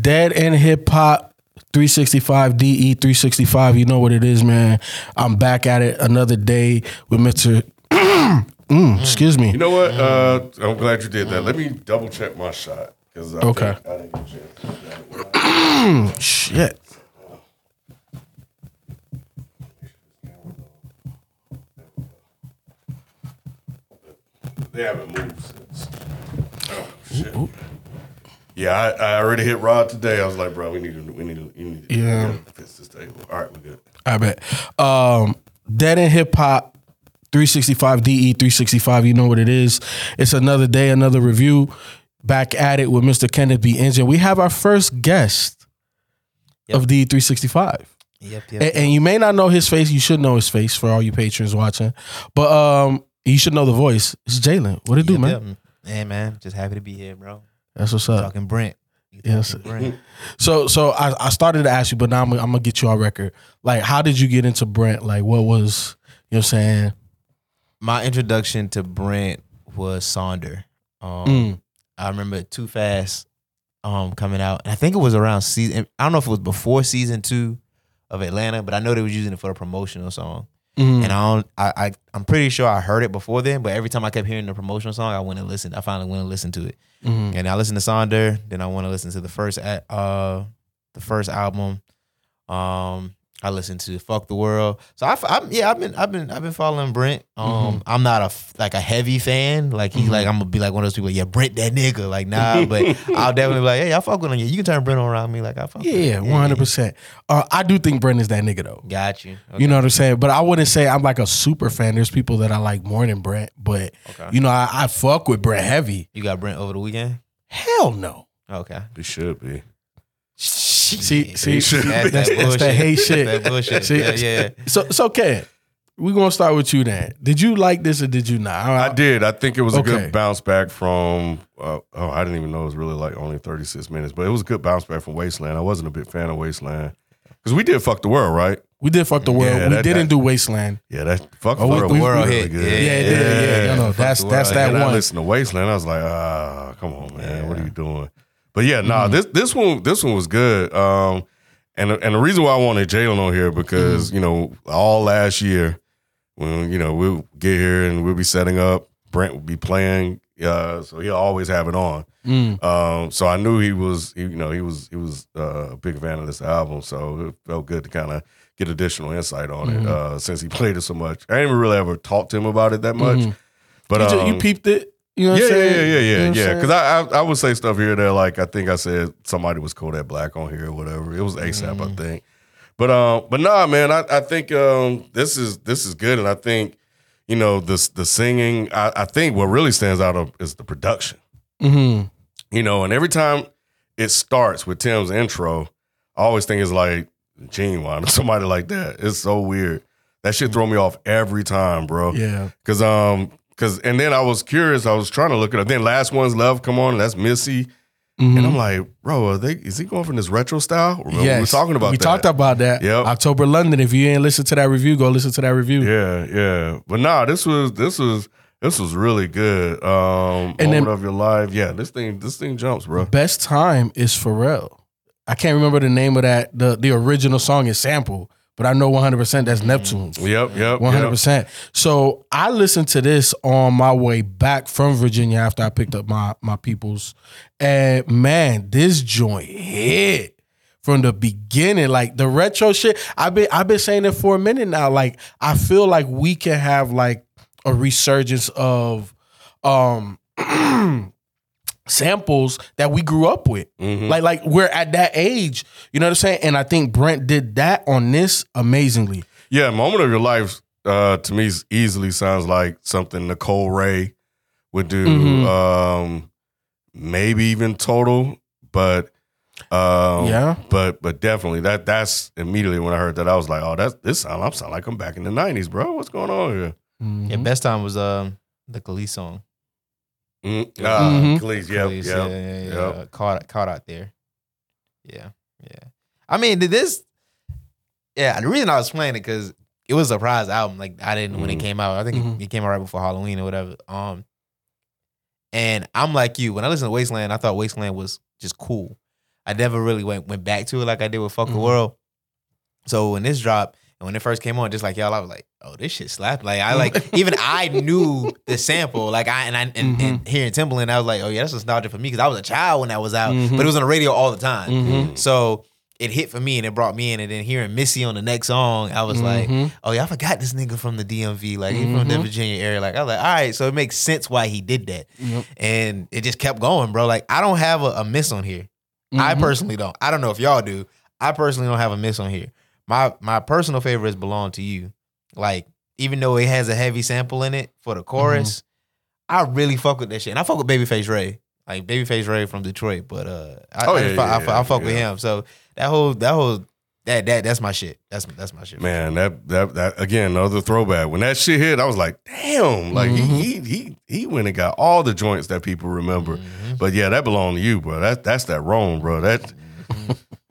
Dead End Hip Hop 365 DE 365. You know what it is, man. I'm back at it another day with Mr. mm, excuse me. You know what? Uh, I'm glad you did that. Let me double check my shot Okay. I didn't get a chance to do that. Shit. They haven't moved since. Oh shit. Yeah, I, I already hit Rod today. I was like, bro, we need to, we need to, you need to, Yeah. we gotta fix this table. All right, we're good. I bet. Um, Dead End Hip Hop 365 DE 365. You know what it is. It's another day, another review. Back at it with Mr. Kenneth B. Engine. We have our first guest of DE 365. Yep, yep. And, and you may not know his face. You should know his face for all you patrons watching. But um, you should know the voice. It's Jalen. What it do, man? yep. Hey man, just happy to be here, bro. That's what's up. Talking Brent. Yes. Brent. So so I, I started to ask you, but now I'm, I'm gonna get you on record. Like, how did you get into Brent? Like, what was you know what I'm saying? My introduction to Brent was Sonder. Um, Mm. I remember Too Fast um, coming out. And I think it was around season. I don't know if it was before season two of Atlanta, but I know they was using it for a promotional song. Mm. And I don't. I, I I'm pretty sure I heard it before then, but every time I kept hearing the promotional song, I went and listened. I finally went and listened to it. Mhm. And I listened to Sonder. Then I want to listen to the first uh the first album. Um, I listen to Fuck the World. So I, am yeah, I've been I've been I've been following Brent. Um, I'm not a f- like a heavy fan. Like he's like I'm gonna be like one of those people. Yeah, Brent that nigga. Like nah, but I'll definitely be like, hey, I fuck with him. Yeah, you can turn Brent around me. Like I fuck. with Yeah, one hundred percent. Uh, I do think Brent is that nigga though. Got you. You know what I'm saying? But I wouldn't say I'm like a super fan. There's people that I like more than Brent, but Okay. you know, I, I fuck with Brent heavy. You got Brent over the weekend. Hell no. Okay. It should be. See, see, should that's, be. that's, That's that that hate shit. That bullshit. See, Yeah, yeah. So, so Ken, we're gonna start with you then. Did you like this or did you not? I did. I think it was a good bounce back from. Uh, oh, I didn't even know it was really like only 36 minutes, but it was a good bounce back from Wasteland. I wasn't a big fan of Wasteland because we did fuck the world, right? We did fuck the world. Yeah, we that- didn't that- do Wasteland. Yeah, that fuck Oh, the we- world. we- World really hit. good. Yeah, Yeah, it did. Yeah, no, no, Fuck that's that's world. that and I one. listened to Wasteland. I was like, ah, come on, man, what are you doing? But yeah, nah, this this one this one was good. Um, and and the reason why I wanted Jalen on here because you know all last year when you know we'll get here and we'll be setting up, Brent will be playing, uh, so he'll always have it on. Mm. Um, so I knew he was, he, you know, he was he was uh, a big fan of this album, so it felt good to kind of get additional insight on Mm-hmm. it uh, since he played it so much. I didn't really ever talk to him about it that much, Mhm. but you, um, you peeped it. You know what yeah, I'm saying? yeah, yeah, You yeah, know yeah, what I'm yeah. saying? Because I, I I would say stuff here that like I think I said somebody was cool that Black on here or whatever. It was ASAP, Mm-hmm. I think. But um, but nah, man, I, I think um this is this is good, and I think you know the the singing. I, I think what really stands out of is the production. Mhm. You know, and every time it starts with Tim's intro, I always think it's like Ginuwine or somebody like that. It's so weird. That shit throw me off every time, bro. Yeah. Cause um, cause and then I was curious. I was trying to look it up. Then last one's love come on. That's Missy, Mhm. and I'm like, bro, are they is he going from this retro style? Remember we were talking about We that. talked about that. Yep. October London. If you ain't listened to that review, go listen to that review. Yeah, yeah. But nah, this was this was this was really good. Um, And moment then- of your life. Yeah, this thing this thing jumps, bro. Best time is Pharrell. I can't remember the name of that. The the original song is sample, but I know 100 percent that's Neptune. Yep, yep, One hundred percent. So I listened to this on my way back from Virginia after I picked up my my peoples, and man, this joint hit from the beginning. Like the retro shit, I've been I've been saying it for a minute now. Like I feel like we can have like a resurgence of um samples that we grew up with. Mhm. Like like we're at that age, you know what I'm saying? And I think Brent did that on this amazingly. Yeah, moment of your life uh, to me easily sounds like something Nicole Wray would do. Mhm. Um, maybe even Total, but um, Yeah. but but definitely that that's immediately when I heard that I was like, oh, that's this sound I'm sound like I'm back in the '90s, bro. What's going on here? Mm-hmm. Yeah, best time was um the Kelis song. Mm, ah, Mhm. Please, yep, Kelis, yep, yeah, yeah, yeah. yep. Caught caught out there. Yeah, yeah. I mean, did this? Yeah, the reason I was playing it because it was a surprise album. Like I didn't when it Mhm. came out. I think Mhm. it, it came out right before Halloween or whatever. Um, and I'm like you. When I listened to Wasteland, I thought Wasteland was just cool. I never really went went back to it like I did with Fuck the Mhm. World. So when this dropped and when it first came on, just like y'all, I was like, "Oh, this shit slapped. Like I like even I knew the sample. Like I and I and, Mm-hmm. and hearing Timbaland, I was like, "Oh yeah, that's nostalgia for me" because I was a child when that was out, Mhm. but it was on the radio all the time. Mhm. So it hit for me and it brought me in. And then hearing Missy on the next song, I was like, Mhm. "Oh yeah, I forgot this nigga from the DMV. Like he from the Mhm. Virginia area." Like I was like, "All right," so it makes sense why he did that, Yep. and it just kept going, bro. Like I don't have a, a miss on here. I personally don't. I don't know if y'all do. I personally don't have a miss on here. My my personal favorites belong to you. Like even though it has a heavy sample in it for the chorus, I really fuck with that shit. And I fuck with Babyface Ray, like Babyface Ray from Detroit. But uh, I, Oh, I, yeah, fuck- yeah, I, fuck- I yeah, fuck with him. So that whole that whole that that that's my shit. That's that's my shit. Man, that that that again, another throwback. When that shit hit, I was like, damn, like Mhm. he, he he he went and got all the joints that people remember. Mhm. But yeah, that belonged to you, bro. That that's that Rome, bro. That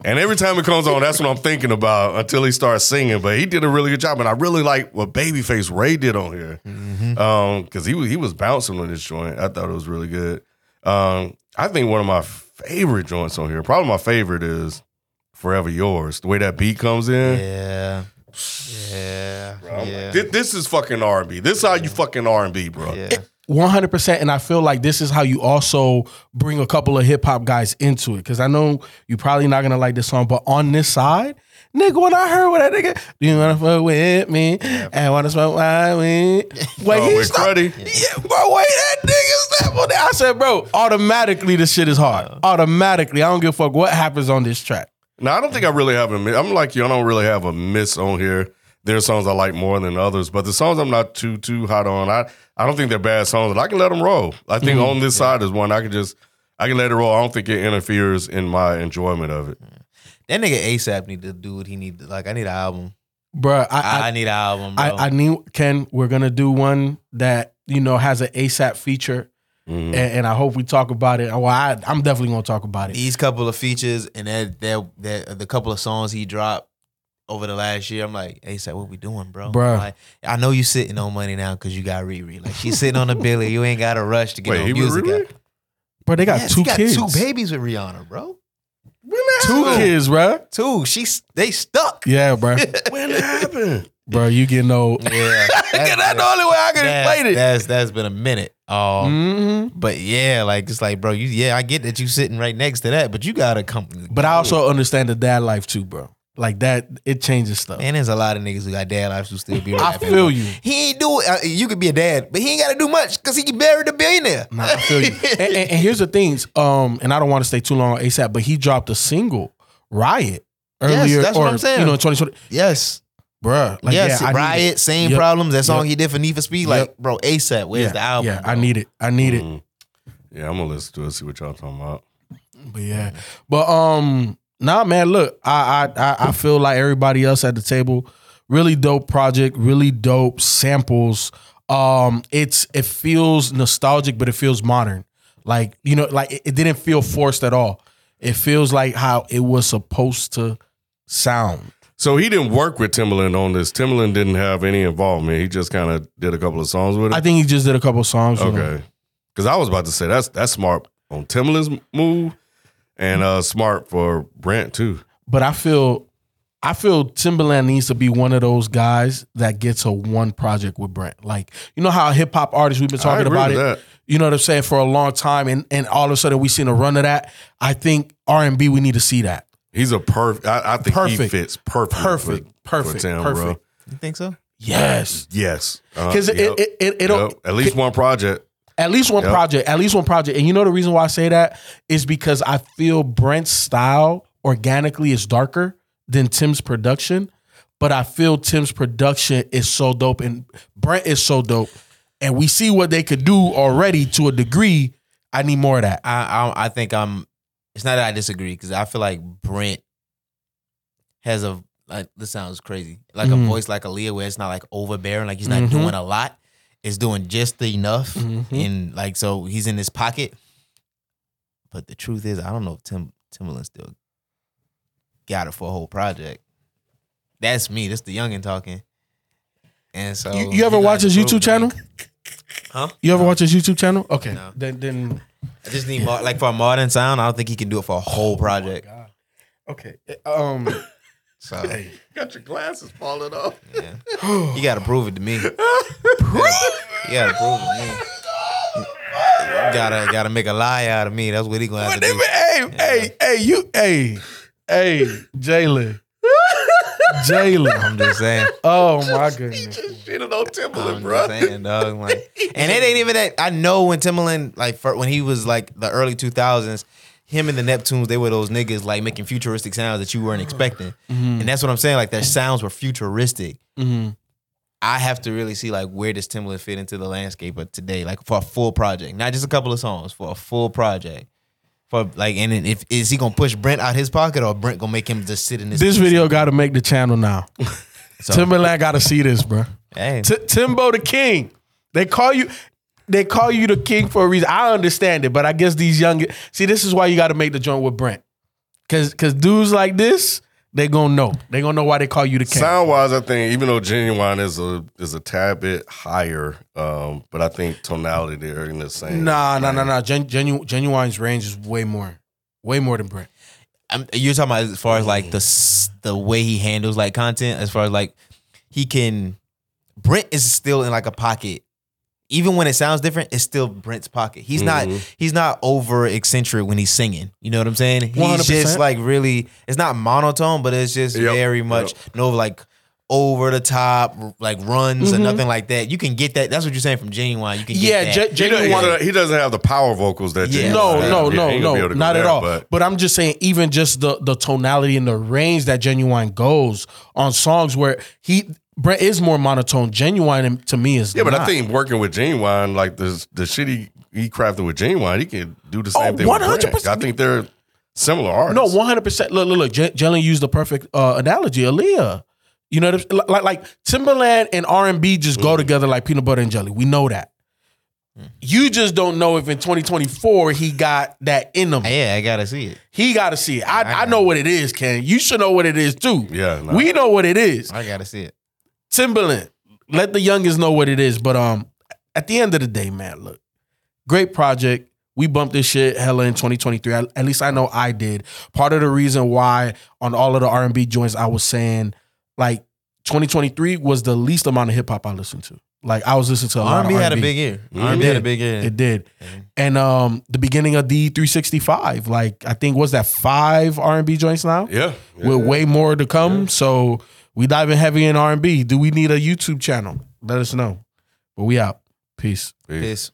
and every time it comes on, that's what I'm thinking about until he starts singing. But he did a really good job, and I really like what Babyface Ray did on here. Mhm. Um, because he was he was bouncing on this joint. I thought it was really good. Um, I think one of my favorite joints on here, probably my favorite is Forever Yours. The way that beat comes in. Yeah, yeah, Bro, I'm like, yeah. This, is fucking R and B. This is how you fucking R and B, bro. yeah. One hundred percent, and I feel like this is how you also bring a couple of hip hop guys into it. Because I know you're probably not gonna like this song, but on this side, nigga, when I heard what that nigga, do you wanna fuck with me? And wanna smoke my weed? Wait, Oh, he with start- Yeah, bro, wait, that nigga step on that. I said, bro, automatically the shit is hard. Automatically, I don't give a fuck what happens on this track. No, I don't think I really have a. I'm like you. I don't really have a miss on here. There are songs I like more than others, but the songs I'm not too too hot on. I I don't think they're bad songs, But I can let them roll. I think on this side is one I can just I can let it roll. I don't think it interferes in my enjoyment of it. That nigga ASAP need to do what he need. To, like I need an album. Bruh, I, I, I need an album. Bro. I, I knew Ken, we're gonna do one that, you know, has an ASAP feature. Mhm. and, and I hope we talk about it. Well, I, I'm definitely gonna talk about it. these couple of features and that that that the couple of songs he dropped over the last year, I'm like, hey, ASAP, what we doing, bro? Bruh. Like, I know you sitting on money now because you got Riri. Like she's sitting on a billy. You ain't got a rush to get Wait, no he with music Riri? out. Bro, they got Yes, two he got kids. two babies with Rihanna, bro. Two kids, bro. Two. She's they stuck. Yeah, bro. When it happened? bro, you getting old. Yeah, That's the only way I can that's, explain it. that's that's been a minute. Um, hmm but yeah, like it's like, bro, you yeah, I get that you sitting right next to that, but you got a company. But I also understand the dad life too, bro. Like that, it changes stuff. And there's a lot of niggas who got dad lives who still be. I feel bro. you. He ain't do. Uh, you could be a dad, but he ain't got to do much because he married a billionaire. Nah, I feel you. and, and- and here's the things. Um, and I don't want to stay too long on ASAP, but he dropped a single, Riot, earlier. that's or, what I'm saying. You know, in 2020, yes, bruh. Like, yes. yeah, Riot, it. same Yep. problems. That song Yep. he did for Need for Speed. Like, bro, ASAP. Where's yeah, the album? Yeah, I need it. I need it. Mhm. Yeah, I'm gonna listen to it. See what y'all talking about. But yeah, but um, nah, man. Look, I I I- feel like everybody else at the table. Really dope project. Really dope samples. Um, it's it feels nostalgic, but it feels modern. Like you know, like it, it didn't feel forced at all. It feels like how it was supposed to sound. So he didn't work with Timbaland on this. Timbaland didn't have any involvement. He just kind of did a couple of songs with it. I think he just did a couple of songs. Okay. Because I was about to say that's that's smart on Timbaland's move and uh smart for Brent too. but I feel I feel Timbaland needs to be one of those guys that gets a one project with Brent. Like, you know how hip hop artists we've been I talking agree about it. that. You know what I'm saying for a long time, and and all of a sudden we seen a run of that. I think R and B we need to see that. He's a perfect. I, I think he fits perfect. Perfect. for- Perfect. For Tim, bro. Perfect. You think so? Yes, Yes, Uh, because yep, it, it, it it'll yep. at least one project. At least one Yep. project. At least one project. And you know the reason why I say that is because I feel Brent's style organically is darker than Tim's production, but I feel Tim's production is so dope and Brent is so dope. And we see what they could do already to a degree. I need more of that. I I, I think I'm. It's not that I disagree because I feel like Brent has a like. This sounds crazy. Like Mhm. a voice like Aaliyah, where it's not like overbearing. Like he's not Mhm. doing a lot. It's doing just enough, Mhm. and like so he's in his pocket. But the truth is, I don't know if Tim Timbaland still got it for a whole project. That's me. That's the youngin talking. And so You, you ever watch his YouTube prove to me. channel? Huh? You ever watch his YouTube channel? Okay. No. Then then I just need more, like for a modern sound. I don't think he can do it for a whole project. Okay. Um So hey, Got your glasses falling off. yeah, you got to prove it to me. You got to prove it to me. You gotta gotta make a lie out of me. That's what he gonna have to do. Hey, hey, hey, you, hey, hey, Jalen, Jalen. I'm just saying. Oh my goodness. He just shitting on Timbaland, I'm bro. just saying, dog. Like, and it ain't even that. I know when Timbaland, like, for, when he was like the early 2000s, him and the Neptunes, they were those niggas like making futuristic sounds that you weren't expecting, and that's what I'm saying. Like, their sounds were futuristic. Mm-hmm. I have to really see like where does Timbaland fit into the landscape of today, like for a full project, not just a couple of songs, for a full project. For like, and if is he gonna push Brent out his pocket or Brent gonna make him just sit in this? This video got to make the channel now. So, Timbaland got to see this, bro. hey, T- Timbo the King. They call you. They call you the king for a reason. I understand it, but I guess these young see this is why you got to make the joint with Brent, cause cause dudes like this they gonna know. They gonna know why they call you the king. Sound wise, I think even though Ginuwine is a is a tad bit higher, um, but I think tonality they're in the same. Nah, nah, nah, lane. nah. Gen, genu, Ginuwine's range is way more, way more than Brent. I'm, you're talking about as far as like the s- the way he handles like content, as far as like he can. Brent is still in like a pocket. Even when it sounds different, it's still Brent's pocket. He's not Mhm. he's not over eccentric when he's singing. You know what I'm saying? He's 100%. just like really. It's not monotone, but it's just Yep, very much no like over the top like runs or nothing like that. You can get that. That's what you're saying from Ginuwine. You can Yeah, get ge- that. He, doesn't, he, Ginuwine. doesn't, he doesn't have the power vocals that. Yeah. Ginuwine No, has. no, Yeah, no, he ain't gonna be no, able to not at there, all. But, But I'm just saying, even just the the tonality and the range that Ginuwine goes on songs where he Brent is more monotone. Ginuwine to me is yeah, but I think working with Ginuwine, like the the shit he, he crafted with Ginuwine, he can do the same Oh, thing. 100%. I think they're similar artists. no, 100. percent Look, look, look. J- Jalen used the perfect uh, analogy. Aaliyah, you know, like like Timbaland and R and B just Mm. go together like peanut butter and jelly. We know that. You just don't know if in 2024 he got that in him. Yeah, I gotta see it. He got to see it. I, I know what it is, Ken. You should know what it is too. Yeah, nah. we know what it is. I gotta see it. Timbaland. Let the youngest know what it is. But um, at the end of the day, man, look, great project. We bumped this shit hella in 2023. At at least I know I did. Part of the reason why on all of the R and B joints, I was saying like 2023 was the least amount of hip hop I listened to. Like I was listening to a lot R&B of had a R&B. big year. It R&B had a did. big year. It did. And um, the beginning of the 365, like I think was that five R and B joints now Yeah, yeah. with way more to come. So we diving heavy in R and B. Do we need a YouTube channel? Let us know. But we out. Peace. Peace. Peace.